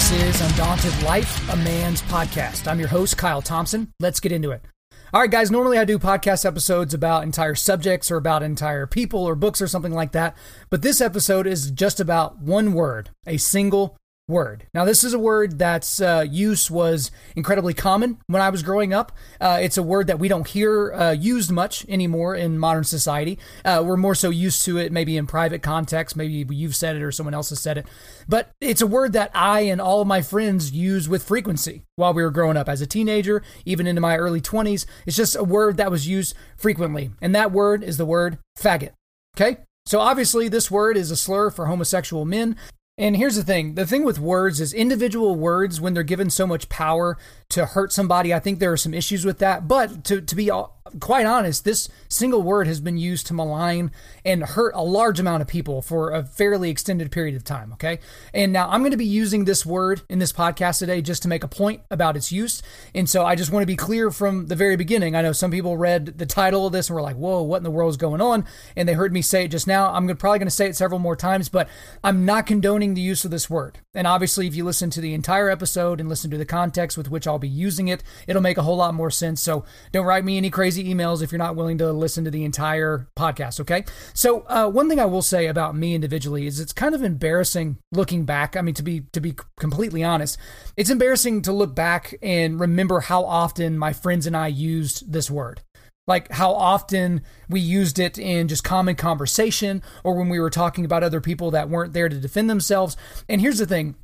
This is Undaunted Life, a Man's Podcast. I'm your host, Kyle Thompson. Let's get into it. All right, guys, normally I do podcast episodes about entire subjects or about entire people or books or something like that. But this episode is just about one word, a single word. Now, this is a word that's uh, use was incredibly common when I was growing up. Uh, it's a word that we don't hear uh, used much anymore in modern society. Uh, we're more so used to it maybe in private context. Maybe you've said it or someone else has said it. But it's a word that I and all of my friends use with frequency while we were growing up as a teenager, even into my early 20s. It's just a word that was used frequently. And that word is the word faggot. Okay? So obviously, this word is a slur for homosexual men. And here's the thing the thing with words is individual words, when they're given so much power to hurt somebody, I think there are some issues with that. But to, to be quite honest, this single word has been used to malign and hurt a large amount of people for a fairly extended period of time. Okay. And now I'm going to be using this word in this podcast today just to make a point about its use. And so I just want to be clear from the very beginning. I know some people read the title of this and were like, whoa, what in the world is going on? And they heard me say it just now. I'm probably going to say it several more times, but I'm not condoning the use of this word. And obviously, if you listen to the entire episode and listen to the context with which I'll be using it, it'll make a whole lot more sense. So don't write me any crazy emails if you're not willing to listen to the entire podcast, okay? So, uh, one thing I will say about me individually is it's kind of embarrassing looking back. I mean, to be to be completely honest, it's embarrassing to look back and remember how often my friends and I used this word like how often we used it in just common conversation or when we were talking about other people that weren't there to defend themselves. And here's the thing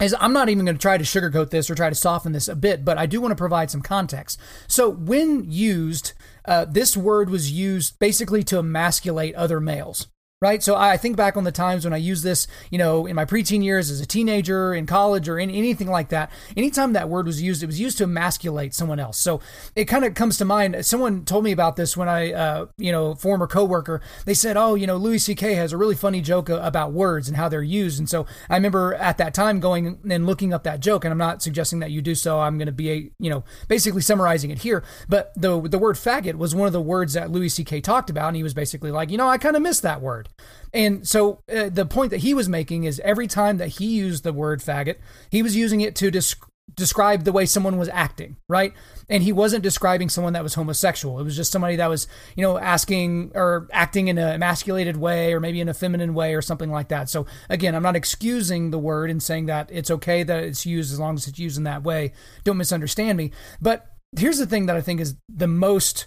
is I'm not even going to try to sugarcoat this or try to soften this a bit, but I do want to provide some context. So, when used, uh, this word was used basically to emasculate other males right? So I think back on the times when I used this, you know, in my preteen years as a teenager, in college, or in anything like that. Anytime that word was used, it was used to emasculate someone else. So it kind of comes to mind. Someone told me about this when I, uh, you know, former coworker. They said, "Oh, you know, Louis C.K. has a really funny joke about words and how they're used." And so I remember at that time going and looking up that joke. And I'm not suggesting that you do so. I'm going to be, a, you know, basically summarizing it here. But the the word faggot was one of the words that Louis C.K. talked about, and he was basically like, you know, I kind of miss that word. And so uh, the point that he was making is every time that he used the word faggot, he was using it to describe describe the way someone was acting, right? And he wasn't describing someone that was homosexual. It was just somebody that was, you know, asking or acting in an emasculated way or maybe in a feminine way or something like that. So again, I'm not excusing the word and saying that it's okay that it's used as long as it's used in that way. Don't misunderstand me. But here's the thing that I think is the most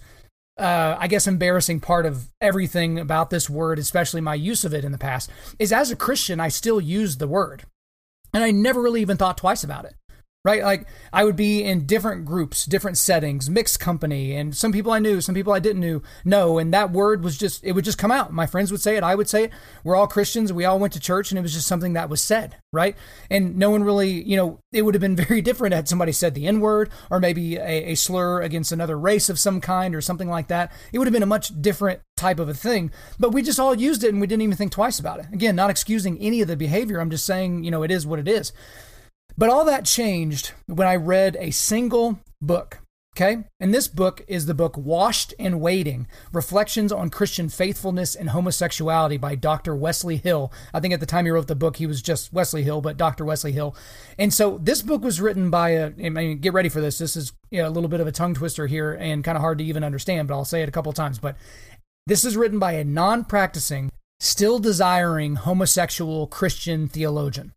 uh, I guess, embarrassing part of everything about this word, especially my use of it in the past, is as a Christian, I still use the word. And I never really even thought twice about it right? Like I would be in different groups, different settings, mixed company, and some people I knew, some people I didn't knew, know, and that word was just it would just come out. My friends would say it, I would say it. We're all Christians, we all went to church, and it was just something that was said, right? And no one really, you know, it would have been very different had somebody said the N word or maybe a, a slur against another race of some kind or something like that. It would have been a much different type of a thing, but we just all used it and we didn't even think twice about it. Again, not excusing any of the behavior. I'm just saying, you know, it is what it is. But all that changed when I read a single book. Okay. And this book is the book Washed and Waiting Reflections on Christian Faithfulness and Homosexuality by Dr. Wesley Hill. I think at the time he wrote the book, he was just Wesley Hill, but Dr. Wesley Hill. And so this book was written by a, I mean, get ready for this. This is you know, a little bit of a tongue twister here and kind of hard to even understand, but I'll say it a couple times. But this is written by a non practicing, still desiring homosexual Christian theologian.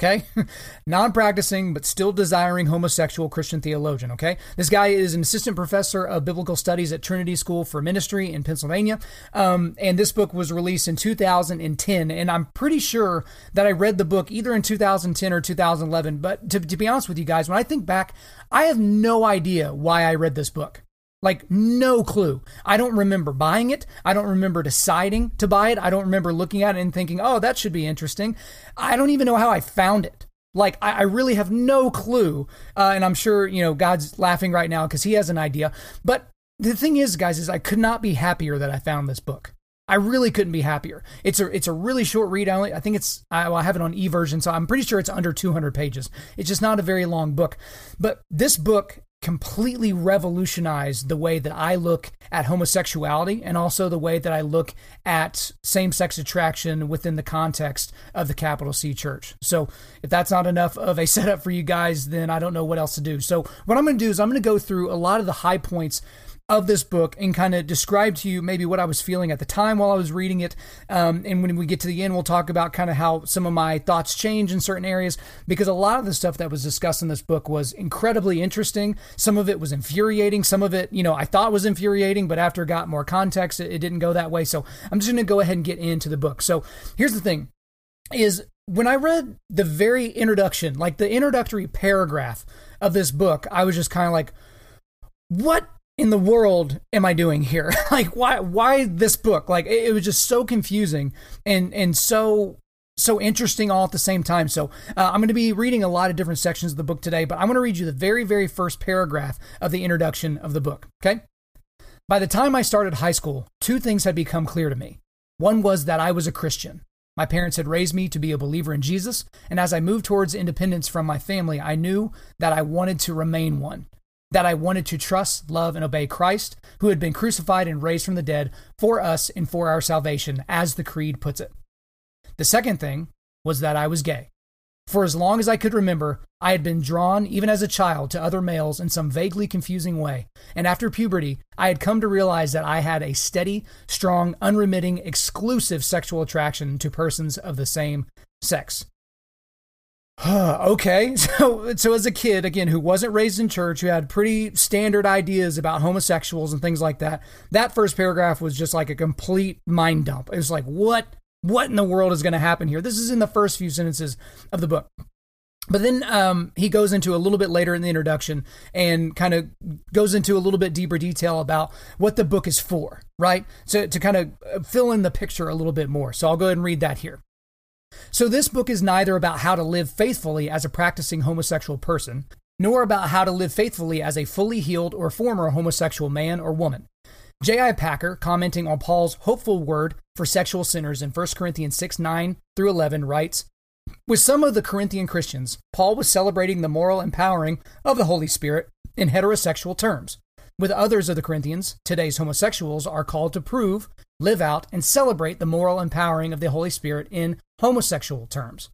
Okay? Non practicing, but still desiring homosexual Christian theologian. Okay? This guy is an assistant professor of biblical studies at Trinity School for Ministry in Pennsylvania. Um, and this book was released in 2010. And I'm pretty sure that I read the book either in 2010 or 2011. But to, to be honest with you guys, when I think back, I have no idea why I read this book. Like, no clue. I don't remember buying it. I don't remember deciding to buy it. I don't remember looking at it and thinking, oh, that should be interesting. I don't even know how I found it. Like, I, I really have no clue. Uh, and I'm sure, you know, God's laughing right now because he has an idea. But the thing is, guys, is I could not be happier that I found this book. I really couldn't be happier. It's a it's a really short read. I, only, I think it's I, well, I have it on e-version, so I'm pretty sure it's under 200 pages. It's just not a very long book. But this book completely revolutionized the way that I look at homosexuality and also the way that I look at same sex attraction within the context of the capital C church. So, if that's not enough of a setup for you guys, then I don't know what else to do. So, what I'm going to do is I'm going to go through a lot of the high points of this book and kind of describe to you maybe what I was feeling at the time while I was reading it. Um, and when we get to the end, we'll talk about kind of how some of my thoughts change in certain areas because a lot of the stuff that was discussed in this book was incredibly interesting. Some of it was infuriating. Some of it, you know, I thought was infuriating, but after got more context, it, it didn't go that way. So I'm just going to go ahead and get into the book. So here's the thing is when I read the very introduction, like the introductory paragraph of this book, I was just kind of like, what in the world am I doing here? like why why this book? Like it, it, was just so confusing and and so so interesting all at the same time. So uh, I'm going to be reading a lot of different sections of the book today, but I'm going to read you the very very first paragraph of the introduction of the book, okay? By the time I started high school, two things had become clear to me. One was that I was a Christian. My parents had raised me to be a believer in Jesus, and as I moved towards independence from my family, I knew that I wanted to remain one that I wanted to trust, love, and obey Christ, who had been crucified and raised from the dead for us and for our salvation, as the Creed puts it. The second thing was that I was gay. For as long as I could remember, I had been drawn, even as a child, to other males in some vaguely confusing way, and after puberty, I had come to realize that I had a steady, strong, unremitting, exclusive sexual attraction to persons of the same sex. Okay, so so as a kid, again, who wasn't raised in church, who had pretty standard ideas about homosexuals and things like that, that first paragraph was just like a complete mind dump. It was like, what what in the world is going to happen here? This is in the first few sentences of the book. But then um, he goes into a little bit later in the introduction and kind of goes into a little bit deeper detail about what the book is for, right? So to kind of fill in the picture a little bit more. So I'll go ahead and read that here. So, this book is neither about how to live faithfully as a practicing homosexual person, nor about how to live faithfully as a fully healed or former homosexual man or woman. J.I. Packer, commenting on Paul's hopeful word for sexual sinners in 1 Corinthians 6 9 through 11, writes With some of the Corinthian Christians, Paul was celebrating the moral empowering of the Holy Spirit in heterosexual terms. With others of the Corinthians, today's homosexuals are called to prove, live out, and celebrate the moral empowering of the Holy Spirit in homosexual terms.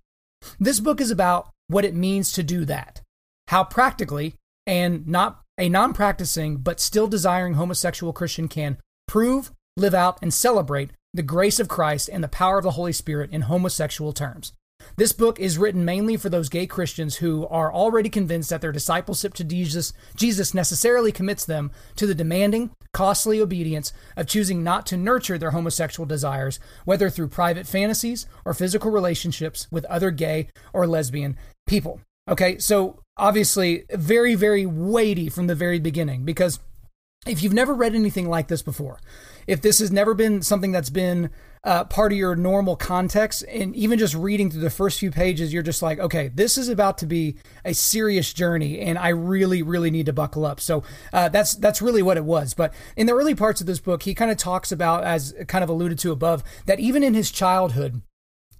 This book is about what it means to do that, how practically and not a non practicing but still desiring homosexual Christian can prove, live out, and celebrate the grace of Christ and the power of the Holy Spirit in homosexual terms. This book is written mainly for those gay Christians who are already convinced that their discipleship to Jesus, Jesus necessarily commits them to the demanding, costly obedience of choosing not to nurture their homosexual desires, whether through private fantasies or physical relationships with other gay or lesbian people. Okay, so obviously, very, very weighty from the very beginning because if you've never read anything like this before, if this has never been something that's been uh, part of your normal context, and even just reading through the first few pages, you're just like, okay, this is about to be a serious journey, and I really, really need to buckle up. So uh, that's that's really what it was. But in the early parts of this book, he kind of talks about, as kind of alluded to above, that even in his childhood,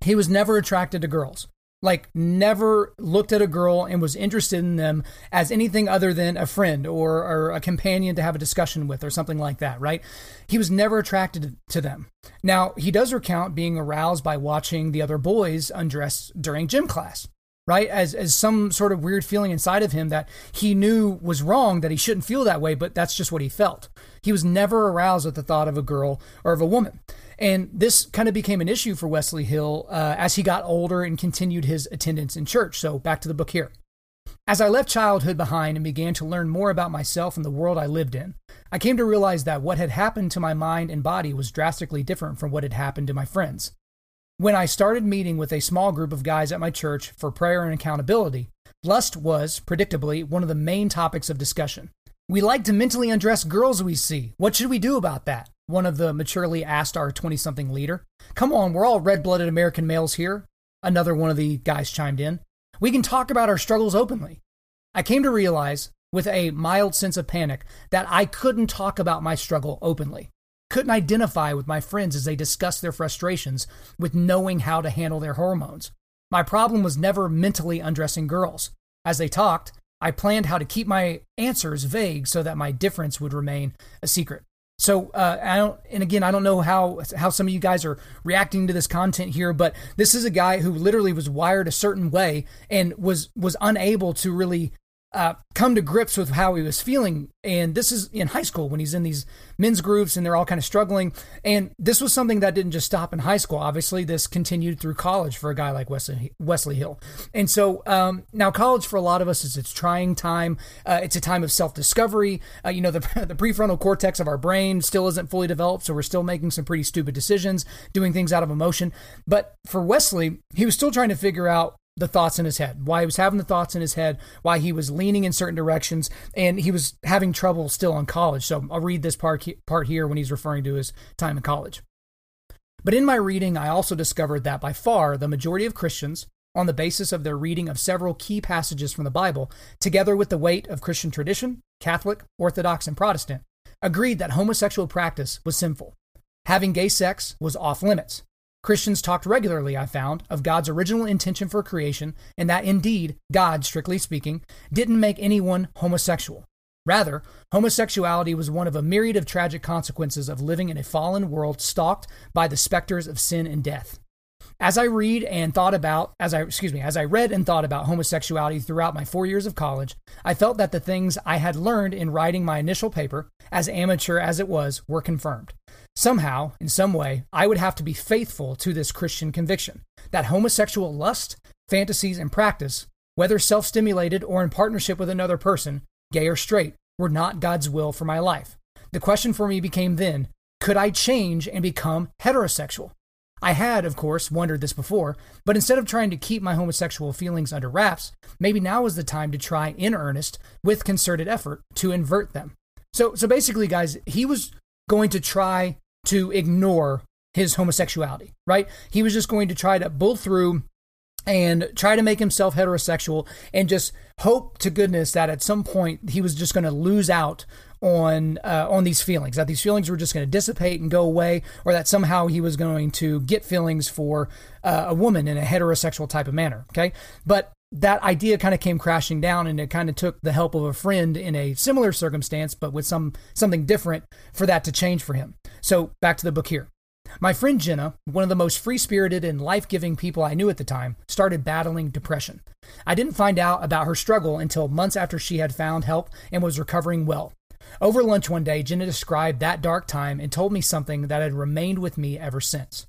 he was never attracted to girls like never looked at a girl and was interested in them as anything other than a friend or, or a companion to have a discussion with or something like that, right? He was never attracted to them. Now, he does recount being aroused by watching the other boys undress during gym class, right? As, as some sort of weird feeling inside of him that he knew was wrong, that he shouldn't feel that way, but that's just what he felt. He was never aroused at the thought of a girl or of a woman. And this kind of became an issue for Wesley Hill uh, as he got older and continued his attendance in church. So back to the book here. As I left childhood behind and began to learn more about myself and the world I lived in, I came to realize that what had happened to my mind and body was drastically different from what had happened to my friends. When I started meeting with a small group of guys at my church for prayer and accountability, lust was, predictably, one of the main topics of discussion. We like to mentally undress girls we see. What should we do about that? One of the maturely asked our 20 something leader. Come on, we're all red blooded American males here. Another one of the guys chimed in. We can talk about our struggles openly. I came to realize, with a mild sense of panic, that I couldn't talk about my struggle openly. Couldn't identify with my friends as they discussed their frustrations with knowing how to handle their hormones. My problem was never mentally undressing girls. As they talked, I planned how to keep my answers vague so that my difference would remain a secret. So uh, I don't, and again, I don't know how how some of you guys are reacting to this content here, but this is a guy who literally was wired a certain way and was was unable to really uh, come to grips with how he was feeling. And this is in high school when he's in these men's groups and they're all kind of struggling. And this was something that didn't just stop in high school. Obviously, this continued through college for a guy like Wesley, Wesley Hill. And so um, now, college for a lot of us is it's trying time. Uh, it's a time of self discovery. Uh, you know, the, the prefrontal cortex of our brain still isn't fully developed. So we're still making some pretty stupid decisions, doing things out of emotion. But for Wesley, he was still trying to figure out the thoughts in his head, why he was having the thoughts in his head, why he was leaning in certain directions, and he was having trouble still in college. So I'll read this part, part here when he's referring to his time in college. But in my reading, I also discovered that by far the majority of Christians, on the basis of their reading of several key passages from the Bible, together with the weight of Christian tradition, Catholic, Orthodox, and Protestant, agreed that homosexual practice was sinful. Having gay sex was off limits. Christians talked regularly, I found, of God's original intention for creation, and that indeed, God, strictly speaking, didn't make anyone homosexual. Rather, homosexuality was one of a myriad of tragic consequences of living in a fallen world stalked by the specters of sin and death. As I read and thought about, as I, excuse me, as I read and thought about homosexuality throughout my four years of college, I felt that the things I had learned in writing my initial paper, as amateur as it was, were confirmed. Somehow, in some way, I would have to be faithful to this Christian conviction that homosexual lust, fantasies, and practice, whether self stimulated or in partnership with another person, gay or straight, were not God's will for my life. The question for me became then could I change and become heterosexual? I had, of course, wondered this before, but instead of trying to keep my homosexual feelings under wraps, maybe now is the time to try in earnest, with concerted effort, to invert them. So, so basically, guys, he was going to try to ignore his homosexuality, right? He was just going to try to bull through and try to make himself heterosexual and just hope to goodness that at some point he was just going to lose out on uh, on these feelings that these feelings were just going to dissipate and go away or that somehow he was going to get feelings for uh, a woman in a heterosexual type of manner okay but that idea kind of came crashing down and it kind of took the help of a friend in a similar circumstance but with some something different for that to change for him so back to the book here my friend Jenna, one of the most free spirited and life giving people I knew at the time, started battling depression. I didn't find out about her struggle until months after she had found help and was recovering well. Over lunch one day, Jenna described that dark time and told me something that had remained with me ever since.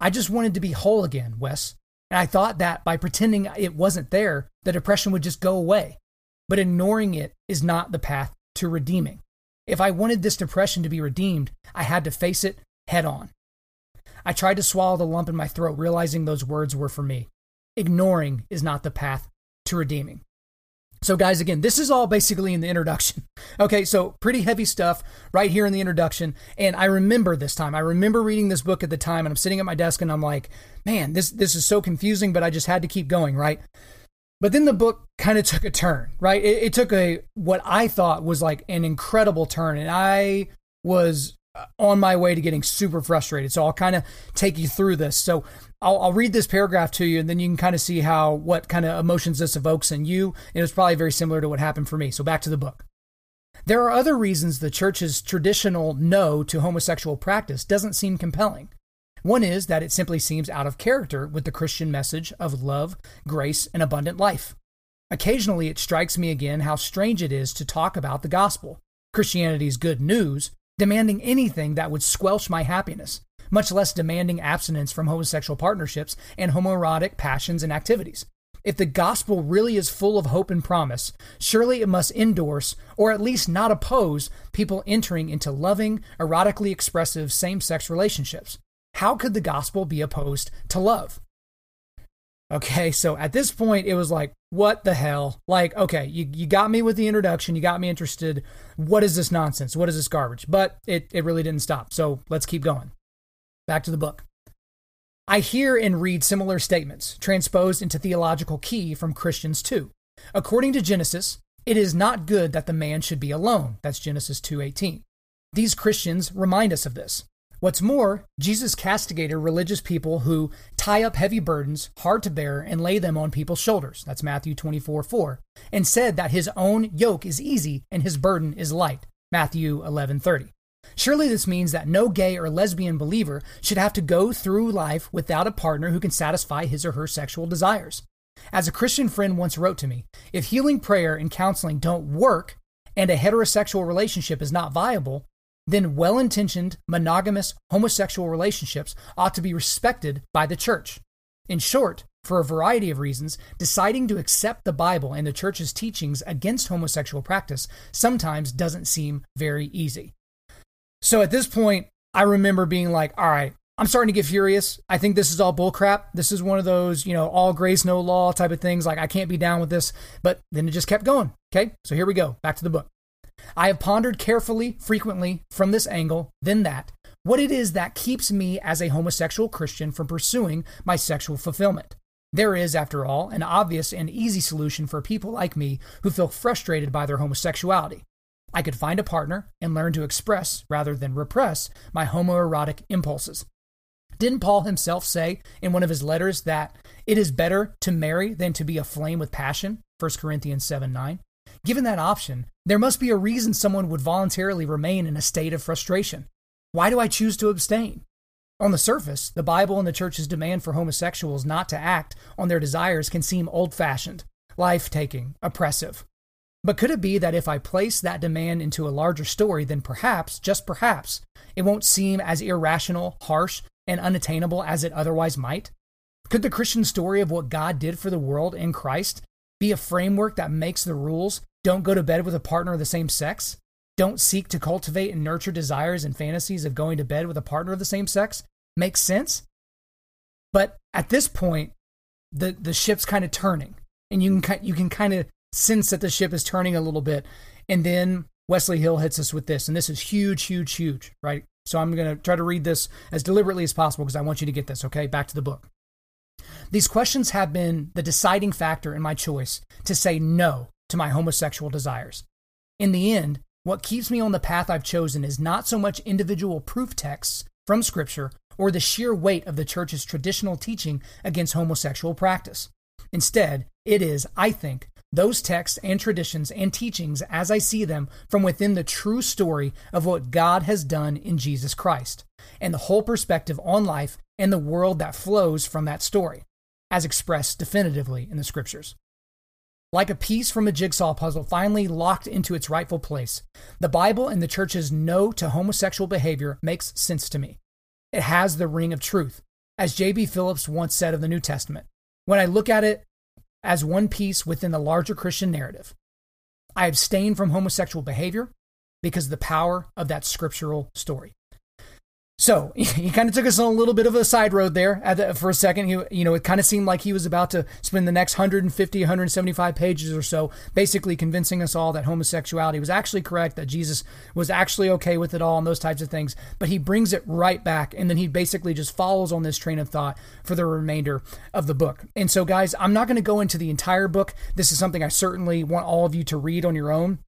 I just wanted to be whole again, Wes, and I thought that by pretending it wasn't there, the depression would just go away. But ignoring it is not the path to redeeming. If I wanted this depression to be redeemed, I had to face it head on. I tried to swallow the lump in my throat, realizing those words were for me. Ignoring is not the path to redeeming. So, guys, again, this is all basically in the introduction. Okay, so pretty heavy stuff right here in the introduction. And I remember this time. I remember reading this book at the time, and I'm sitting at my desk and I'm like, man, this, this is so confusing, but I just had to keep going, right? But then the book kind of took a turn, right? It, it took a what I thought was like an incredible turn, and I was on my way to getting super frustrated. So I'll kind of take you through this. So I'll, I'll, read this paragraph to you, and then you can kind of see how what kind of emotions this evokes in you. And it's probably very similar to what happened for me. So back to the book. There are other reasons the church's traditional no to homosexual practice doesn't seem compelling. One is that it simply seems out of character with the Christian message of love, grace, and abundant life. Occasionally, it strikes me again how strange it is to talk about the gospel, Christianity's good news, demanding anything that would squelch my happiness, much less demanding abstinence from homosexual partnerships and homoerotic passions and activities. If the gospel really is full of hope and promise, surely it must endorse, or at least not oppose, people entering into loving, erotically expressive same sex relationships. How could the gospel be opposed to love? Okay, so at this point, it was like, what the hell? Like, okay, you, you got me with the introduction, you got me interested. What is this nonsense? What is this garbage? But it, it really didn't stop. So let's keep going. Back to the book. I hear and read similar statements transposed into theological key from Christians too. According to Genesis, it is not good that the man should be alone. That's Genesis 2:18. These Christians remind us of this. What's more, Jesus castigated religious people who tie up heavy burdens, hard to bear, and lay them on people's shoulders. That's Matthew 24 4. And said that his own yoke is easy and his burden is light. Matthew 11 30. Surely this means that no gay or lesbian believer should have to go through life without a partner who can satisfy his or her sexual desires. As a Christian friend once wrote to me, if healing prayer and counseling don't work and a heterosexual relationship is not viable, then well intentioned, monogamous homosexual relationships ought to be respected by the church. In short, for a variety of reasons, deciding to accept the Bible and the church's teachings against homosexual practice sometimes doesn't seem very easy. So at this point, I remember being like, all right, I'm starting to get furious. I think this is all bullcrap. This is one of those, you know, all grace, no law type of things. Like, I can't be down with this. But then it just kept going. Okay. So here we go. Back to the book. I have pondered carefully, frequently, from this angle, then that, what it is that keeps me as a homosexual Christian from pursuing my sexual fulfillment. There is, after all, an obvious and easy solution for people like me who feel frustrated by their homosexuality. I could find a partner and learn to express, rather than repress, my homoerotic impulses. Didn't Paul himself say in one of his letters that it is better to marry than to be aflame with passion? 1 Corinthians 7 9. Given that option, there must be a reason someone would voluntarily remain in a state of frustration. Why do I choose to abstain? On the surface, the Bible and the church's demand for homosexuals not to act on their desires can seem old fashioned, life taking, oppressive. But could it be that if I place that demand into a larger story, then perhaps, just perhaps, it won't seem as irrational, harsh, and unattainable as it otherwise might? Could the Christian story of what God did for the world in Christ be a framework that makes the rules don't go to bed with a partner of the same sex? Don't seek to cultivate and nurture desires and fantasies of going to bed with a partner of the same sex? Makes sense? But at this point, the, the ship's kind of turning, and you can, you can kind of sense that the ship is turning a little bit. And then Wesley Hill hits us with this, and this is huge, huge, huge, right? So I'm going to try to read this as deliberately as possible because I want you to get this, okay? Back to the book. These questions have been the deciding factor in my choice to say no to my homosexual desires. In the end, what keeps me on the path I've chosen is not so much individual proof texts from Scripture or the sheer weight of the church's traditional teaching against homosexual practice. Instead, it is, I think, those texts and traditions and teachings as I see them from within the true story of what God has done in Jesus Christ, and the whole perspective on life and the world that flows from that story, as expressed definitively in the scriptures. Like a piece from a jigsaw puzzle finally locked into its rightful place, the Bible and the church's no to homosexual behavior makes sense to me. It has the ring of truth, as J.B. Phillips once said of the New Testament. When I look at it as one piece within the larger Christian narrative. I abstain from homosexual behavior because of the power of that scriptural story. So he kind of took us on a little bit of a side road there the, for a second. He, you know, it kind of seemed like he was about to spend the next 150, 175 pages or so basically convincing us all that homosexuality was actually correct, that Jesus was actually okay with it all, and those types of things. But he brings it right back, and then he basically just follows on this train of thought for the remainder of the book. And so, guys, I'm not going to go into the entire book. This is something I certainly want all of you to read on your own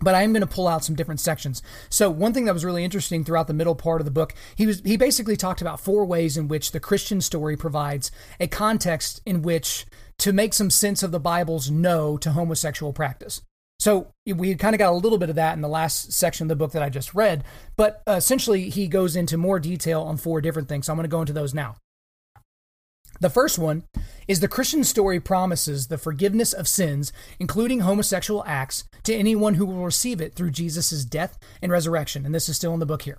but I am going to pull out some different sections. So one thing that was really interesting throughout the middle part of the book, he was he basically talked about four ways in which the Christian story provides a context in which to make some sense of the Bible's no to homosexual practice. So we kind of got a little bit of that in the last section of the book that I just read, but uh, essentially he goes into more detail on four different things. So I'm going to go into those now. The first one is the Christian story promises the forgiveness of sins, including homosexual acts, to anyone who will receive it through Jesus' death and resurrection. And this is still in the book here.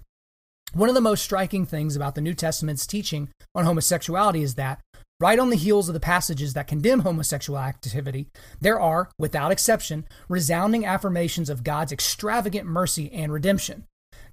One of the most striking things about the New Testament's teaching on homosexuality is that, right on the heels of the passages that condemn homosexual activity, there are, without exception, resounding affirmations of God's extravagant mercy and redemption.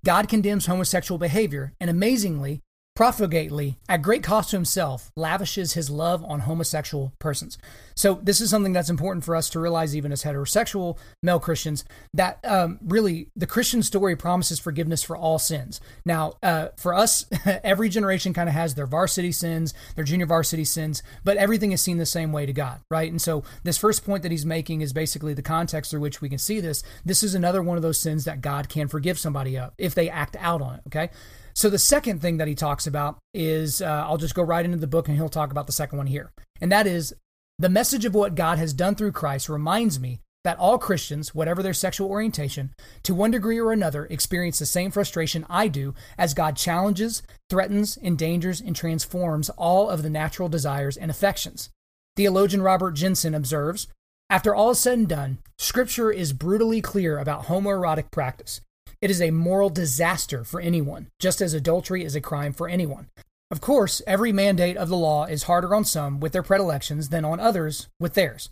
God condemns homosexual behavior, and amazingly, profligately, at great cost to himself, lavishes his love on homosexual persons. So, this is something that's important for us to realize, even as heterosexual male Christians, that um, really the Christian story promises forgiveness for all sins. Now, uh, for us, every generation kind of has their varsity sins, their junior varsity sins, but everything is seen the same way to God, right? And so, this first point that he's making is basically the context through which we can see this. This is another one of those sins that God can forgive somebody of if they act out on it, okay? So the second thing that he talks about is uh, I'll just go right into the book and he'll talk about the second one here. And that is the message of what God has done through Christ reminds me that all Christians, whatever their sexual orientation, to one degree or another, experience the same frustration I do as God challenges, threatens, endangers, and transforms all of the natural desires and affections. Theologian Robert Jenson observes After all is said and done, Scripture is brutally clear about homoerotic practice. It is a moral disaster for anyone, just as adultery is a crime for anyone. Of course, every mandate of the law is harder on some with their predilections than on others with theirs.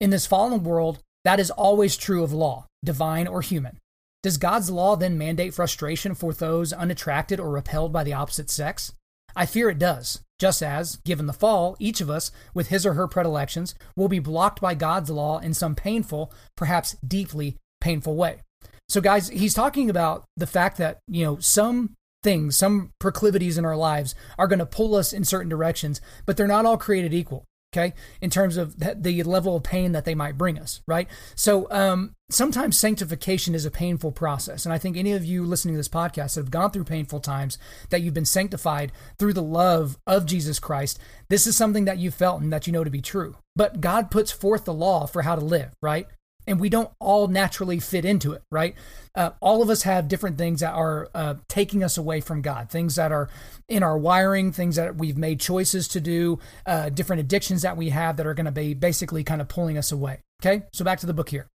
In this fallen world, that is always true of law, divine or human. Does God's law then mandate frustration for those unattracted or repelled by the opposite sex? I fear it does, just as, given the fall, each of us, with his or her predilections, will be blocked by God's law in some painful, perhaps deeply painful way. So, guys, he's talking about the fact that, you know, some things, some proclivities in our lives are going to pull us in certain directions, but they're not all created equal. Okay. In terms of the level of pain that they might bring us. Right. So, um, sometimes sanctification is a painful process. And I think any of you listening to this podcast that have gone through painful times that you've been sanctified through the love of Jesus Christ. This is something that you felt and that you know to be true. But God puts forth the law for how to live, right? And we don't all naturally fit into it, right? Uh, all of us have different things that are uh, taking us away from God, things that are in our wiring, things that we've made choices to do, uh, different addictions that we have that are going to be basically kind of pulling us away. Okay, so back to the book here.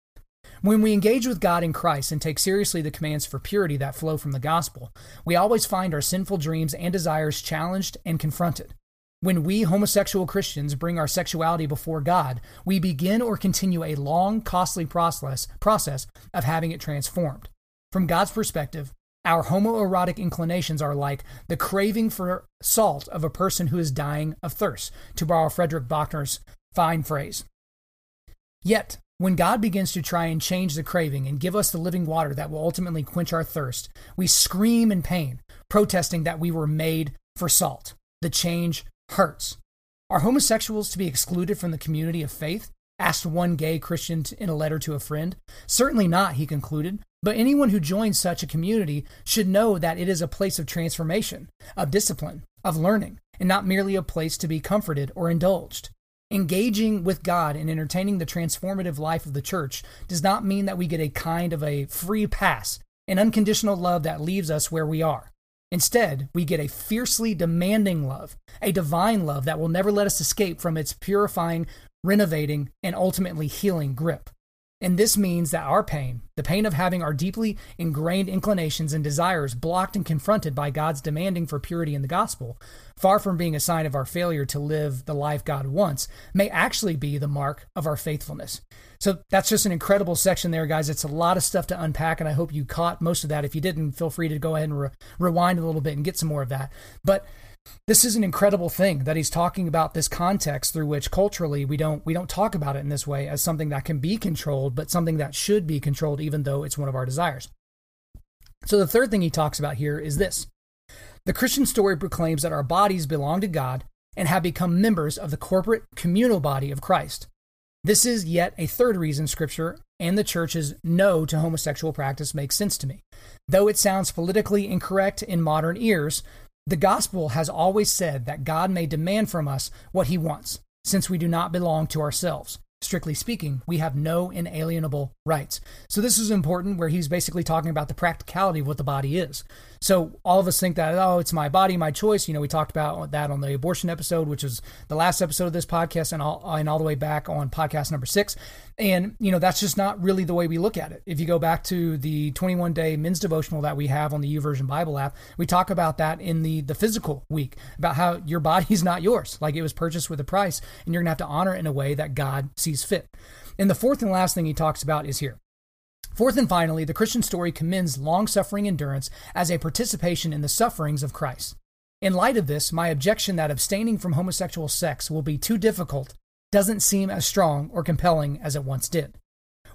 When we engage with God in Christ and take seriously the commands for purity that flow from the gospel, we always find our sinful dreams and desires challenged and confronted. When we homosexual Christians bring our sexuality before God, we begin or continue a long, costly process, process of having it transformed. From God's perspective, our homoerotic inclinations are like the craving for salt of a person who is dying of thirst, to borrow Frederick Buechner's fine phrase. Yet, when God begins to try and change the craving and give us the living water that will ultimately quench our thirst, we scream in pain, protesting that we were made for salt. The change hurts. Are homosexuals to be excluded from the community of faith? asked one gay Christian in a letter to a friend. Certainly not, he concluded. But anyone who joins such a community should know that it is a place of transformation, of discipline, of learning, and not merely a place to be comforted or indulged. Engaging with God and entertaining the transformative life of the church does not mean that we get a kind of a free pass, an unconditional love that leaves us where we are. Instead, we get a fiercely demanding love, a divine love that will never let us escape from its purifying, renovating, and ultimately healing grip. And this means that our pain, the pain of having our deeply ingrained inclinations and desires blocked and confronted by God's demanding for purity in the gospel, far from being a sign of our failure to live the life God wants, may actually be the mark of our faithfulness. So that's just an incredible section there, guys. It's a lot of stuff to unpack, and I hope you caught most of that. If you didn't, feel free to go ahead and re- rewind a little bit and get some more of that. But this is an incredible thing that he's talking about this context through which culturally we don't we don't talk about it in this way as something that can be controlled but something that should be controlled even though it's one of our desires. So the third thing he talks about here is this. The christian story proclaims that our bodies belong to god and have become members of the corporate communal body of christ. This is yet a third reason scripture and the church's no to homosexual practice makes sense to me. Though it sounds politically incorrect in modern ears, the gospel has always said that God may demand from us what he wants, since we do not belong to ourselves. Strictly speaking, we have no inalienable rights. So, this is important where he's basically talking about the practicality of what the body is. So all of us think that, oh, it's my body, my choice. You know, we talked about that on the abortion episode, which is the last episode of this podcast and all, and all the way back on podcast number six. And, you know, that's just not really the way we look at it. If you go back to the 21 day men's devotional that we have on the YouVersion Bible app, we talk about that in the, the physical week, about how your body's not yours. Like it was purchased with a price and you're going to have to honor it in a way that God sees fit. And the fourth and last thing he talks about is here Fourth and finally, the Christian story commends long suffering endurance as a participation in the sufferings of Christ. In light of this, my objection that abstaining from homosexual sex will be too difficult doesn't seem as strong or compelling as it once did.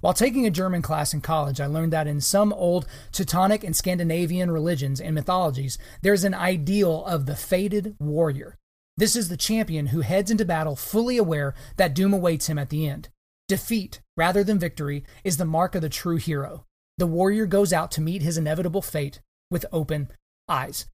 While taking a German class in college, I learned that in some old Teutonic and Scandinavian religions and mythologies, there's an ideal of the fated warrior. This is the champion who heads into battle fully aware that doom awaits him at the end. Defeat, rather than victory, is the mark of the true hero. The warrior goes out to meet his inevitable fate with open eyes.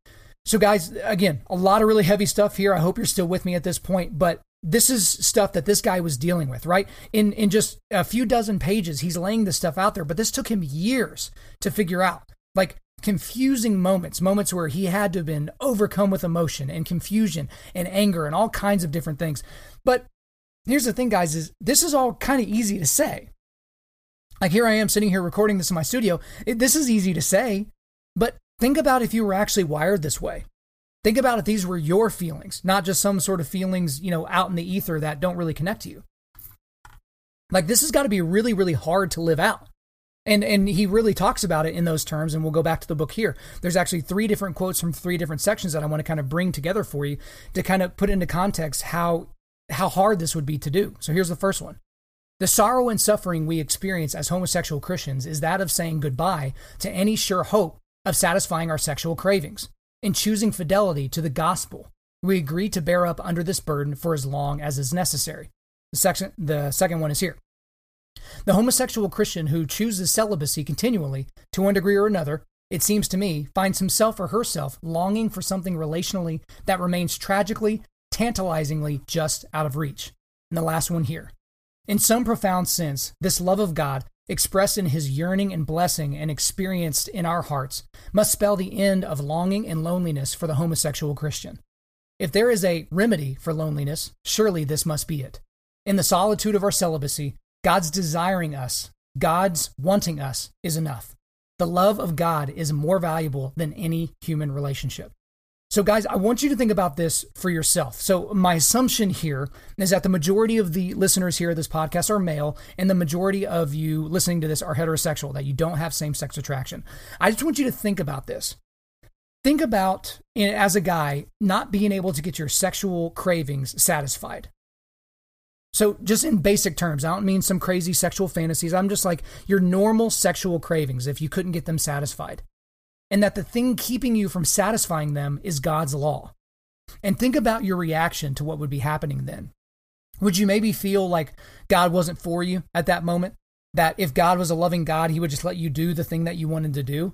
So, guys, again, a lot of really heavy stuff here. I hope you're still with me at this point, but this is stuff that this guy was dealing with, right? In in just a few dozen pages, he's laying this stuff out there, but this took him years to figure out. Like confusing moments, moments where he had to have been overcome with emotion and confusion and anger and all kinds of different things. But here's the thing, guys, is this is all kind of easy to say. Like here I am sitting here recording this in my studio. It, this is easy to say, but think about if you were actually wired this way. Think about if these were your feelings, not just some sort of feelings, you know, out in the ether that don't really connect to you. Like this has got to be really, really hard to live out. And and he really talks about it in those terms, and we'll go back to the book here. There's actually three different quotes from three different sections that I want to kind of bring together for you to kind of put into context how how hard this would be to do. So here's the first one. The sorrow and suffering we experience as homosexual Christians is that of saying goodbye to any sure hope of satisfying our sexual cravings. In choosing fidelity to the gospel, we agree to bear up under this burden for as long as is necessary. The, section, the second one is here. The homosexual Christian who chooses celibacy continually, to one degree or another, it seems to me, finds himself or herself longing for something relationally that remains tragically, tantalizingly just out of reach. And the last one here. In some profound sense, this love of God, expressed in his yearning and blessing and experienced in our hearts, must spell the end of longing and loneliness for the homosexual Christian. If there is a remedy for loneliness, surely this must be it. In the solitude of our celibacy, God's desiring us, God's wanting us is enough. The love of God is more valuable than any human relationship. So, guys, I want you to think about this for yourself. So, my assumption here is that the majority of the listeners here of this podcast are male, and the majority of you listening to this are heterosexual, that you don't have same sex attraction. I just want you to think about this. Think about, as a guy, not being able to get your sexual cravings satisfied. So, just in basic terms, I don't mean some crazy sexual fantasies. I'm just like your normal sexual cravings if you couldn't get them satisfied. And that the thing keeping you from satisfying them is God's law. And think about your reaction to what would be happening then. Would you maybe feel like God wasn't for you at that moment? That if God was a loving God, he would just let you do the thing that you wanted to do?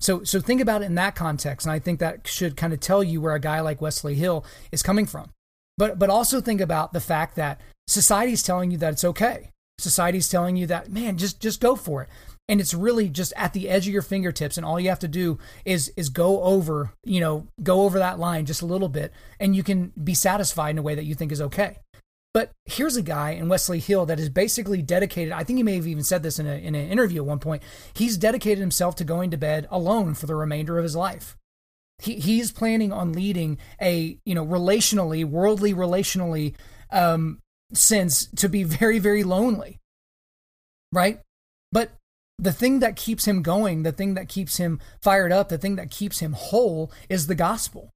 So, so think about it in that context. And I think that should kind of tell you where a guy like Wesley Hill is coming from. But, but also think about the fact that society's telling you that it's okay. Society's telling you that, man, just just go for it. And it's really just at the edge of your fingertips, and all you have to do is is go over, you know, go over that line just a little bit, and you can be satisfied in a way that you think is okay. But here's a guy in Wesley Hill that is basically dedicated. I think he may have even said this in, a, in an interview at one point. He's dedicated himself to going to bed alone for the remainder of his life. He, he's planning on leading a, you know, relationally, worldly, relationally um, sense to be very, very lonely. Right? But the thing that keeps him going, the thing that keeps him fired up, the thing that keeps him whole is the gospel.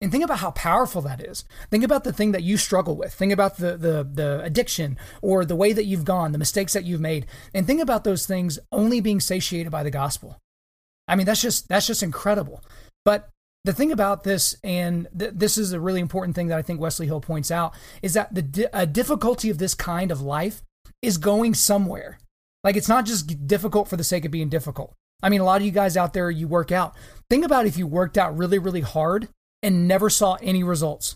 And think about how powerful that is. Think about the thing that you struggle with. Think about the, the, the addiction or the way that you've gone, the mistakes that you've made. And think about those things only being satiated by the gospel. I mean, that's just, that's just incredible. But the thing about this, and th- this is a really important thing that I think Wesley Hill points out, is that the di- difficulty of this kind of life is going somewhere. Like it's not just difficult for the sake of being difficult. I mean, a lot of you guys out there, you work out. Think about if you worked out really, really hard and never saw any results.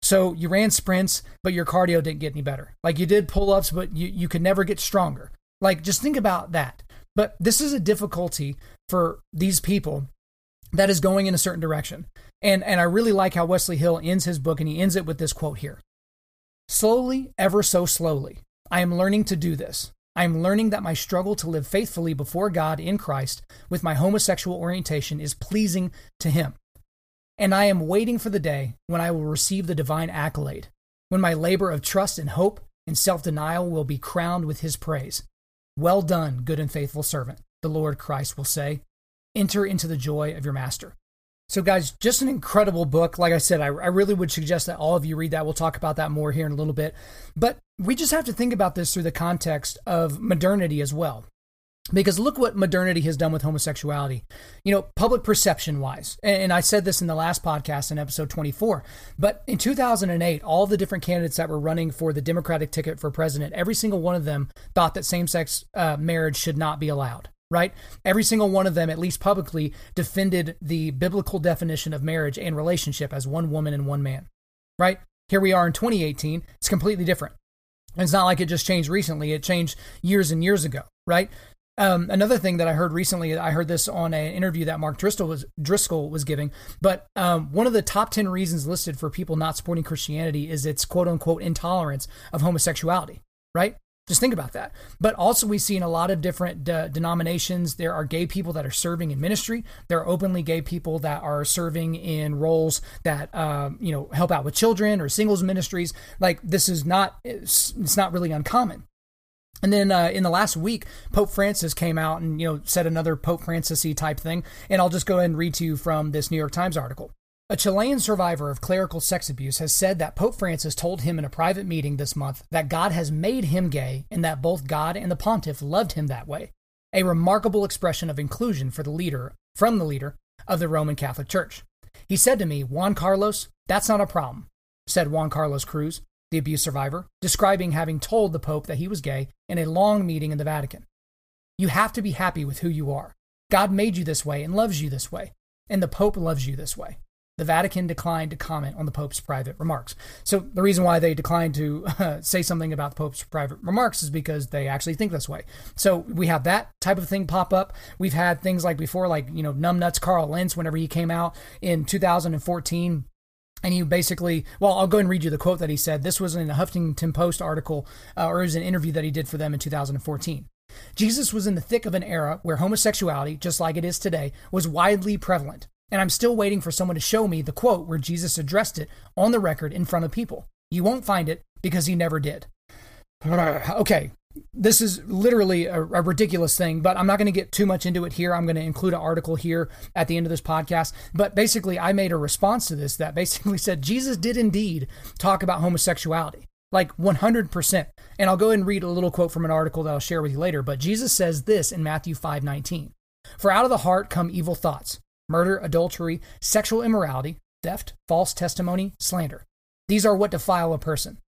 So you ran sprints, but your cardio didn't get any better. Like you did pull ups, but you, you could never get stronger. Like just think about that. But this is a difficulty for these people that is going in a certain direction. And, and I really like how Wesley Hill ends his book, and he ends it with this quote here Slowly, ever so slowly, I am learning to do this. I am learning that my struggle to live faithfully before God in Christ with my homosexual orientation is pleasing to Him. And I am waiting for the day when I will receive the divine accolade, when my labor of trust and hope and self denial will be crowned with His praise. Well done, good and faithful servant, the Lord Christ will say Enter into the joy of your master. So, guys, just an incredible book. Like I said, I, I, really would suggest that all of you read that. We'll talk about that more here in a little bit. But we just have to think about this through the context of modernity as well. Because look what modernity has done with homosexuality, you know, public perception wise. And I said this in the last podcast in episode 24. But in 2008, all the different candidates that were running for the Democratic ticket for president, every single one of them thought that same sex uh, marriage should not be allowed right? Every single one of them, at least publicly, defended the biblical definition of marriage and relationship as one woman and one man, right? Here we are in 2018. It's completely different. It's not like it just changed recently, it changed years and years ago, right? Um, another thing that I heard recently, I heard this on an interview that Mark Driscoll was Driscoll was giving. But um, one of the top ten reasons listed for people not supporting Christianity is its quote unquote intolerance of homosexuality. Right? Just think about that. But also, we see in a lot of different de- denominations, there are gay people that are serving in ministry. There are openly gay people that are serving in roles that, um, you know, help out with children or singles ministries. Like this is not, it's, it's not really uncommon. And then uh, in the last week, Pope Francis came out and you know said another Pope Francisy type thing. And I'll just go ahead and read to you from this New York Times article. A Chilean survivor of clerical sex abuse has said that Pope Francis told him in a private meeting this month that God has made him gay and that both God and the pontiff loved him that way. A remarkable expression of inclusion for the leader from the leader of the Roman Catholic Church. He said to me, Juan Carlos, that's not a problem, said Juan Carlos Cruz, the abuse survivor, describing having told the Pope that he was gay in a long meeting in the Vatican. You have to be happy with who you are. God made you this way and loves you this way, and the Pope loves you this way the Vatican declined to comment on the Pope's private remarks. So the reason why they declined to uh, say something about the Pope's private remarks is because they actually think this way. So we have that type of thing pop up. We've had things like before, like you know, numbnuts Carl Lentz, whenever he came out in 2014. And he basically, well, I'll go and read you the quote that he said. This was in a Huffington Post article, uh, or it was an interview that he did for them in 2014. Jesus was in the thick of an era where homosexuality, just like it is today, was widely prevalent. And I'm still waiting for someone to show me the quote where Jesus addressed it on the record in front of people. You won't find it because he never did. Okay, this is literally a, a, ridiculous thing, but I'm not going to get too much into it here. I'm going to include an article here at the end of this podcast. But basically, I made a response to this that basically said Jesus did indeed talk about homosexuality, like 100%. And I'll go ahead and read a little quote from an article that I'll share with you later. But Jesus says this in Matthew 5:19. For out of the heart come evil thoughts, murder, adultery, sexual immorality, theft, false testimony, slander. These are what defile a person.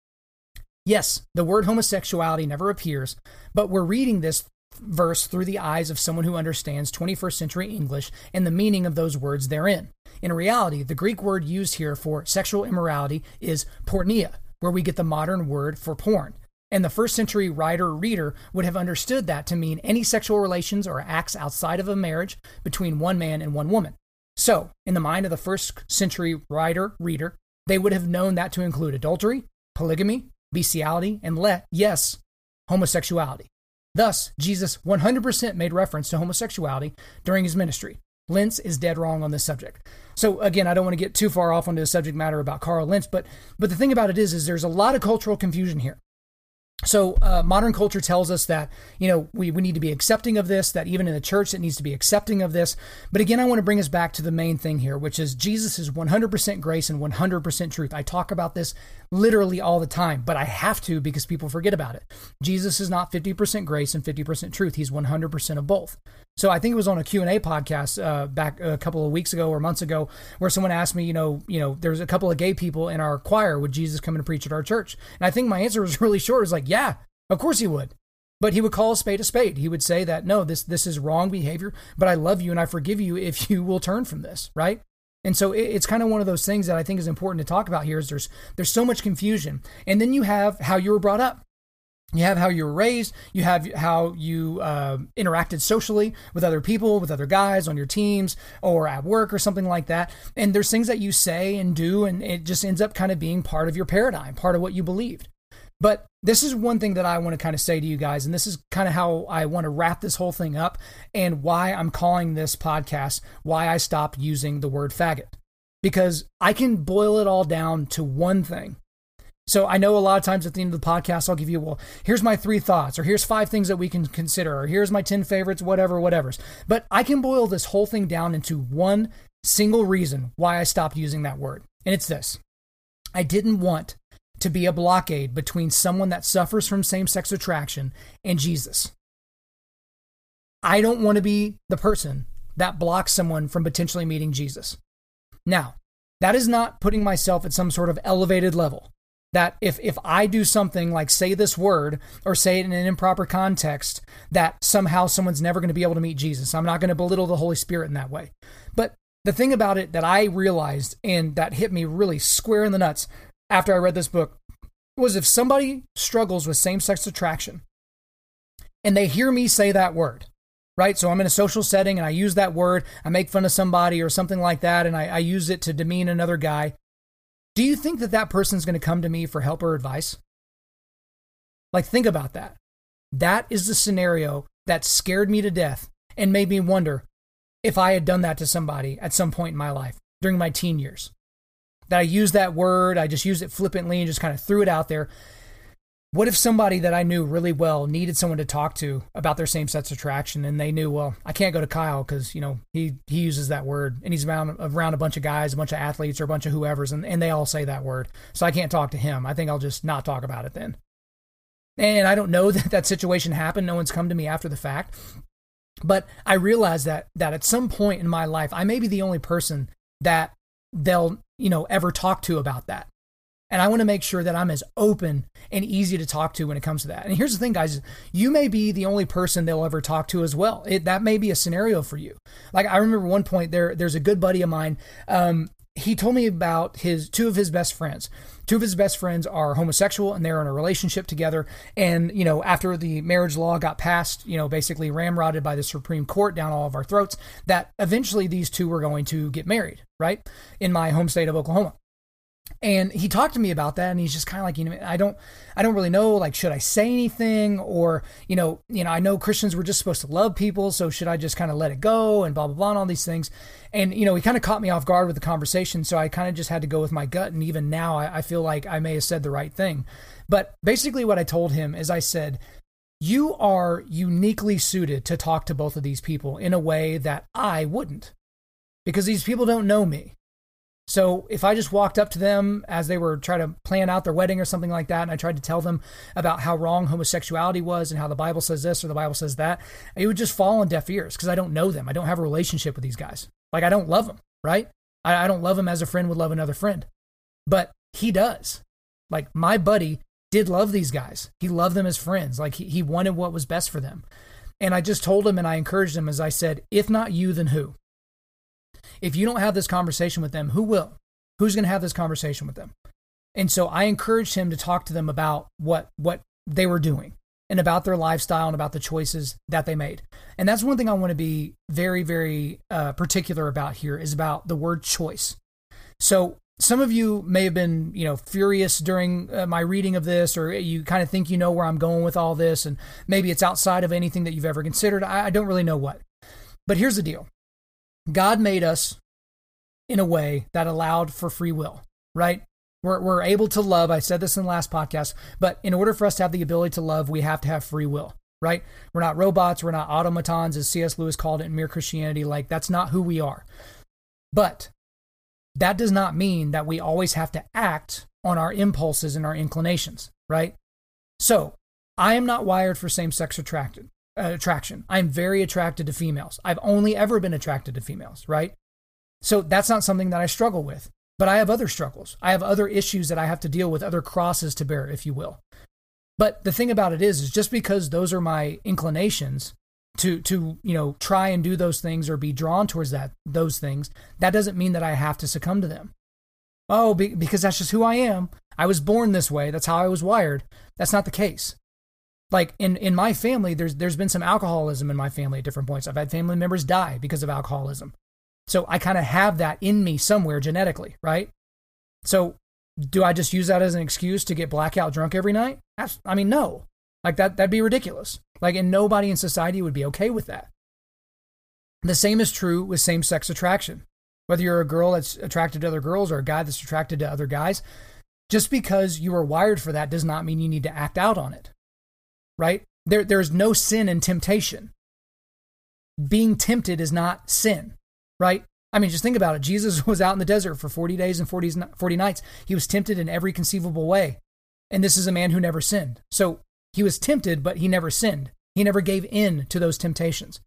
Yes, the word homosexuality never appears, but we're reading this verse through the eyes of someone who understands 21st century English and the meaning of those words therein. In reality, the Greek word used here for sexual immorality is porneia, where we get the modern word for porn. And the first century writer reader would have understood that to mean any sexual relations or acts outside of a marriage between one man and one woman. So, in the mind of the first century writer reader, they would have known that to include adultery, polygamy, bestiality, and let yes, homosexuality. Thus, Jesus 100% made reference to homosexuality during his ministry. Lentz is dead wrong on this subject. So again, I don't want to get too far off onto the subject matter about Carl Lentz, but but the thing about it is, is there's a lot of cultural confusion here. So uh, modern culture tells us that you know we, we need to be accepting of this that even in the church it needs to be accepting of this. But again i want to bring us back to the main thing here which is jesus is 100% grace and 100% truth. I talk about this literally all the time but i have to because people forget about it. Jesus is not 50% grace and 50% truth. He's 100% of both so I think it was on a Q&A podcast uh, back a couple of weeks ago or months ago where someone asked me, you know, you know, there's a couple of gay people in our choir. Would Jesus come and preach at our church? And I think my answer was really short. It was like, yeah, of course he would. But he would call a spade a spade. He would say that, no, this, this is wrong behavior, but I love you and I forgive you if you will turn from this, right? And so it's kind of one of those things that I think is important to talk about here is there's there's so much confusion. And then you have how you were brought up you have how you were raised you have how you uh, interacted socially with other people with other guys on your teams or at work or something like that. And there's things that you say and do and it just ends up kind of being part of your paradigm part of what you believed. But this is one thing that I want to kind of say to you guys, and this is kind of how I want to wrap this whole thing up and why I'm calling this podcast Why I Stopped Using the Word Faggot. Because I can boil it all down to one thing, so I know a lot of times at the end of the podcast, I'll give you, well, here's my three thoughts, or here's five things that we can consider, or here's my 10 favorites, whatever, whatever's. But I can boil this whole thing down into one single reason why I stopped using that word. And it's this I didn't want to be a blockade between someone that suffers from same sex attraction and Jesus. I don't want to be the person that blocks someone from potentially meeting Jesus. Now, that is not putting myself at some sort of elevated level. That if, if I do something like say this word or say it in an improper context, that somehow someone's never going to be able to meet Jesus. I'm not going to belittle the Holy Spirit in that way. But the thing about it that I realized and that hit me really square in the nuts after I read this book was if somebody struggles with same sex attraction and they hear me say that word, right? So I'm in a social setting and I use that word, I make fun of somebody or something like that, and I, I use it to demean another guy. Do you think that that person's going to come to me for help or advice? Like, think about that. That is the scenario that scared me to death and made me wonder if I had done that to somebody at some point in my life during my teen years. That I used that word, I just used it flippantly and just kind of threw it out there. What if somebody that I knew really well needed someone to talk to about their same sex attraction and they knew, well, I can't go to Kyle because, you know, he, he uses that word and he's around, around a bunch of guys, a bunch of athletes or a bunch of whoever's and, and they all say that word. So I can't talk to him. I think I'll just not talk about it then. And I don't know that that situation happened. No one's come to me after the fact. But I realized that that at some point in my life, I may be the only person that they'll, you know, ever talk to about that. And I want to make sure that I'm as open and easy to talk to when it comes to that. And here's the thing, guys, you may be the only person they'll ever talk to as well. It, that may be a scenario for you. Like I remember one point there, there's a good buddy of mine. Um, he told me about his two of his best friends. Two of his best friends are homosexual and they're in a relationship together. And, you know, after the marriage law got passed, you know, basically ramrodded by the Supreme Court down all of our throats, that eventually these two were going to get married, right? In my home state of Oklahoma and he talked to me about that and he's just kind of like you know i don't i don't really know like should i say anything? Or you know you know i know christians were just supposed to love people so should i just kind of let it go and blah blah blah and all these things. And you know he kind of caught me off guard with the conversation so i kind of just had to go with my gut and even now I, I feel like i may have said the right thing. But basically what i told him is i said you are uniquely suited to talk to both of these people in a way that i wouldn't because these people don't know me so if I just walked up to them as they were trying to plan out their wedding or something like that, and I tried to tell them about how wrong homosexuality was and how the Bible says this or the Bible says that, it would just fall on deaf ears because I don't know them. I don't have a relationship with these guys. Like I don't love them, right? I, I don't love them as a friend would love another friend, but he does. Like my buddy did love these guys. He loved them as friends. Like he, he wanted what was best for them. And I just told him and I encouraged him as I said, if not you, then who? If you don't have this conversation with them, who will? Who's going to have this conversation with them? And so I encouraged him to talk to them about what what they were doing and about their lifestyle and about the choices that they made. And that's one thing I want to be very very uh, particular about here is about the word choice. So some of you may have been, you know, furious during uh, my reading of this, or you kind of think you know where I'm going with all this, and maybe it's outside of anything that you've ever considered. I, I don't really know what. But here's the deal God made us in a way that allowed for free will, right? We're, we're able to love. I said this in the last podcast, but in order for us to have the ability to love, we have to have free will, right? We're not robots. We're not automatons, as C.S. Lewis called it in Mere Christianity. Like, that's not who we are. But that does not mean that we always have to act on our impulses and our inclinations, right? So, I am not wired for same sex attracted uh, attraction. I'm very attracted to females. I've only ever been attracted to females, right? So that's not something that I struggle with. But I have other struggles. I have other issues that I have to deal with, other crosses to bear, if you will. But the thing about it is, is just because those are my inclinations to to you know try and do those things or be drawn towards that those things, that doesn't mean that I have to succumb to them. Oh, be, because that's just who I am. I was born this way. That's how I was wired. That's not the case like in in my family there's there's been some alcoholism in my family at different points. I've had family members die because of alcoholism. So i kind of have that in me somewhere genetically right? So do i just use that as an excuse to get blackout drunk every night? I mean no. Like that that'd be ridiculous. Like and nobody in society would be okay with that. The same is true with same sex attraction. Whether you're a girl that's attracted to other girls or a guy that's attracted to other guys just because you are wired for that does not mean you need to act out on it right? There, there's no sin in temptation. Being tempted is not sin, right? I mean, just think about it. Jesus was out in the desert for 40 days and 40, 40 nights. He was tempted in every conceivable way. And this is a man who never sinned. So he was tempted, but he never sinned. He never gave in to those temptations.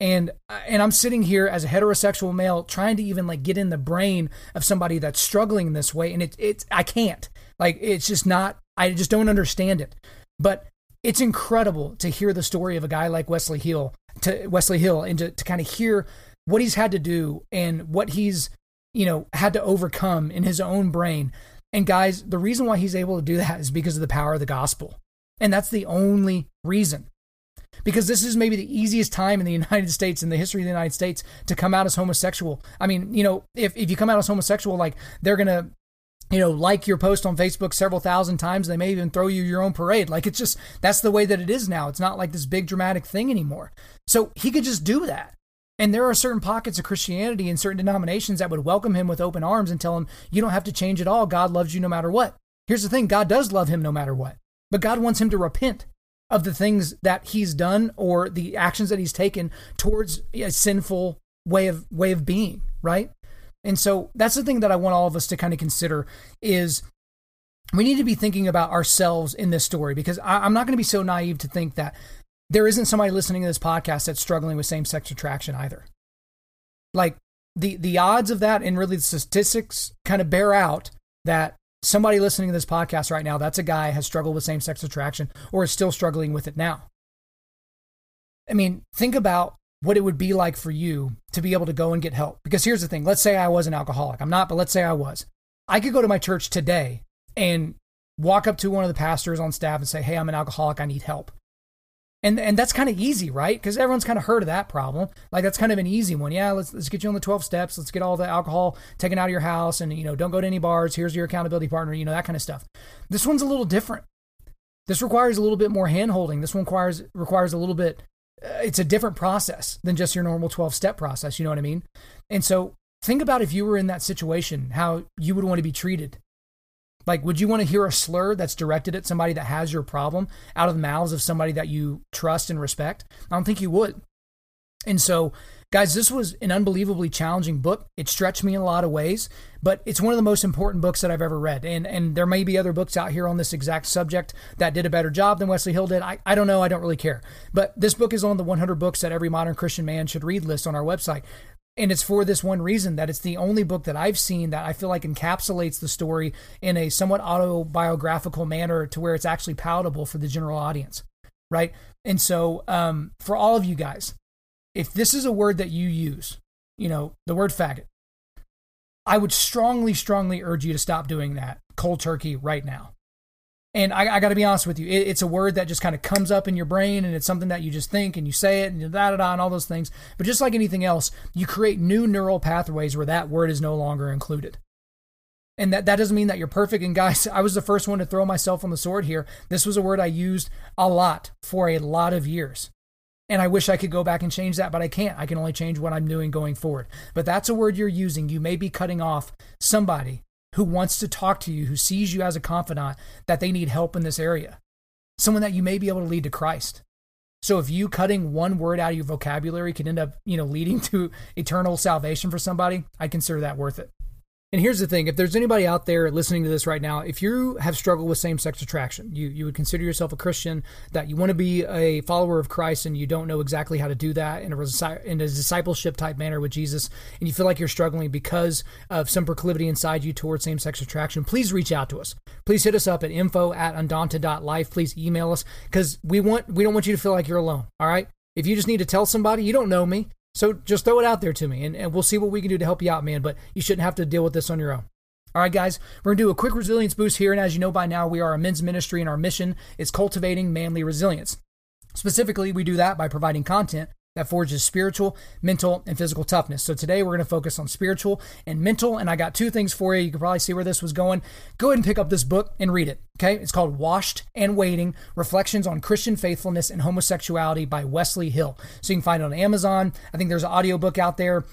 And and I'm sitting here as a heterosexual male trying to even like get in the brain of somebody that's struggling in this way and it it's I can't. Like it's just not I just don't understand it. But it's incredible to hear the story of a guy like Wesley Hill to Wesley Hill and to, to kind of hear what he's had to do and what he's, you know, had to overcome in his own brain. And guys, the reason why he's able to do that is because of the power of the gospel. And that's the only reason. Because this is maybe the easiest time in the United States, in the history of the United States, to come out as homosexual. I mean, you know, if, if you come out as homosexual, like they're going to you know, like your post on Facebook several thousand times. They may even throw you your own parade. Like it's just, that's the way that it is now. It's not like this big dramatic thing anymore. So he could just do that. And there are certain pockets of Christianity and certain denominations that would welcome him with open arms and tell him, you don't have to change at all. God loves you no matter what. Here's the thing God does love him no matter what. But God wants him to repent of the things that he's done or the actions that he's taken towards a sinful way of way of being, right? And so that's the thing that I want all of us to kind of consider is we need to be thinking about ourselves in this story because I, am not going to be so naive to think that there isn't somebody listening to this podcast that's struggling with same sex attraction either. Like the the odds of that and really the statistics kind of bear out that somebody listening to this podcast right now, that's a guy has struggled with same sex attraction or is still struggling with it now. I mean, think about what it would be like for you to be able to go and get help. Because here's the thing let's say I was an alcoholic. I'm not, but let's say I was. I could go to my church today and walk up to one of the pastors on staff and say, Hey, I'm an alcoholic. I need help. And and that's kind of easy, right? Because everyone's kind of heard of that problem. Like that's kind of an easy one. Yeah, let's let's get you on the 12 steps. Let's get all the alcohol taken out of your house and you know, don't go to any bars. Here's your accountability partner, you know, that kind of stuff. This one's a little different. This requires a little bit more handholding. This one requires requires a little bit it's a different process than just your normal 12 step process, you know what I mean? And so think about if you were in that situation, how you would want to be treated like, would you want to hear a slur that's directed at somebody that has your problem out of the mouths of somebody that you trust and respect? I don't think you would. And so, guys, this was an unbelievably challenging book. It stretched me in a lot of ways, but it's one of the most important books that I've ever read. And and there may be other books out here on this exact subject that did a better job than Wesley Hill did. I, I don't know. I don't really care. But this book is on the 100 books that every modern Christian man should read list on our website. And it's for this one reason that it's the only book that I've seen that I feel like encapsulates the story in a somewhat autobiographical manner to where it's actually palatable for the general audience. Right. And so, um, for all of you guys, if this is a word that you use, you know, the word faggot, I would strongly, strongly urge you to stop doing that cold turkey right now. And I, I got to be honest with you, it, it's a word that just kind of comes up in your brain, and it's something that you just think and you say it and da da da and all those things. But just like anything else, you create new neural pathways where that word is no longer included. And that, that doesn't mean that you're perfect. And guys, I was the first one to throw myself on the sword here. This was a word I used a lot for a lot of years. And I wish I could go back and change that, but I can't. I can only change what I'm doing going forward. But that's a word you're using. You may be cutting off somebody who wants to talk to you, who sees you as a confidant, that they need help in this area. Someone that you may be able to lead to Christ. So if you cutting one word out of your vocabulary can end up, you know, leading to eternal salvation for somebody, I consider that worth it. And here's the thing if there's anybody out there listening to this right now, if you have struggled with same sex attraction, you, you would consider yourself a Christian, that you want to be a follower of Christ and you don't know exactly how to do that in a, in a discipleship type manner with Jesus, and you feel like you're struggling because of some proclivity inside you towards same sex attraction, please reach out to us. Please hit us up at info at undaunted.life. Please email us because we want we don't want you to feel like you're alone. All right. If you just need to tell somebody, you don't know me. So just throw it out there to me and, and we'll see what we can do to help you out, man. But you shouldn't have to deal with this on your own. All right, guys, we're going to do a quick resilience boost here. And as you know by now, we are a men's ministry, and our mission is cultivating manly resilience. Specifically, we do that by providing content that forges spiritual, mental, and physical toughness. So today we're going to focus on spiritual and mental. And I got two things for you. You can probably see where this was going. Go ahead and pick up this book and read it. Okay. It's called Washed and Waiting Reflections on Christian Faithfulness and Homosexuality by Wesley Hill. So you can find it on Amazon. I think there's an audiobook out there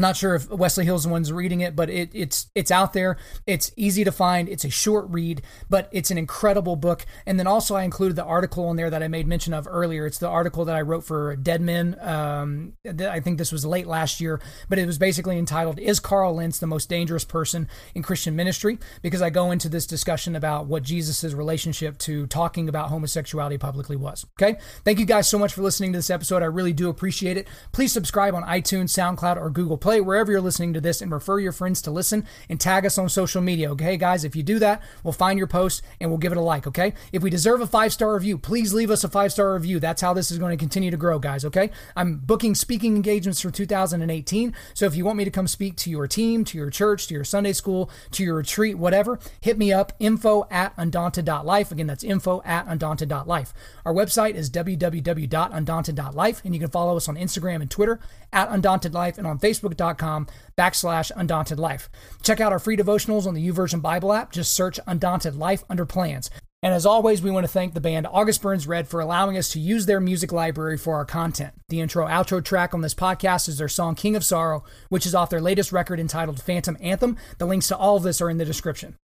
I'm not sure if Wesley Hill's the one's reading it, but it, it's it's out there. It's easy to find. It's a short read, but it's an incredible book. And then also I included the article in there that I made mention of earlier. It's the article that I wrote for Dead Men. Um, I think this was late last year, but it was basically entitled "Is Carl Lentz the most dangerous person in Christian ministry?" Because I go into this discussion about what Jesus' relationship to talking about homosexuality publicly was. Okay, thank you guys so much for listening to this episode. I really do appreciate it. Please subscribe on iTunes, SoundCloud, or Google Play, wherever you're listening to this, and refer your friends to listen and tag us on social media. Okay, guys, if you do that, we'll find your post and we'll give it a like. Okay, if we deserve a five star review, please leave us a five star review. That's how this is going to continue to grow, guys. Okay, I'm booking speaking engagements for 2018. So if you want me to come speak to your team, to your church, to your Sunday school, to your retreat, whatever, hit me up info at undaunted.life. Again, that's info at undaunted.life. Our website is www.undaunted.life, and you can follow us on Instagram and Twitter at undauntedlife and on facebook.com backslash undaunted life. Check out our free devotionals on the YouVersion Bible app. Just search Undaunted Life under plans. And as always, we want to thank the band August Burns Red for allowing us to use their music library for our content. The intro outro track on this podcast is their song King of Sorrow, which is off their latest record entitled Phantom Anthem. The links to all of this are in the description.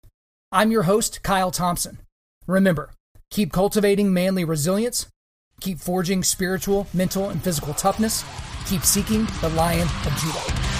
I'm your host, Kyle Thompson. Remember, keep cultivating manly resilience, keep forging spiritual, mental, and physical toughness, keep seeking the Lion of Judah.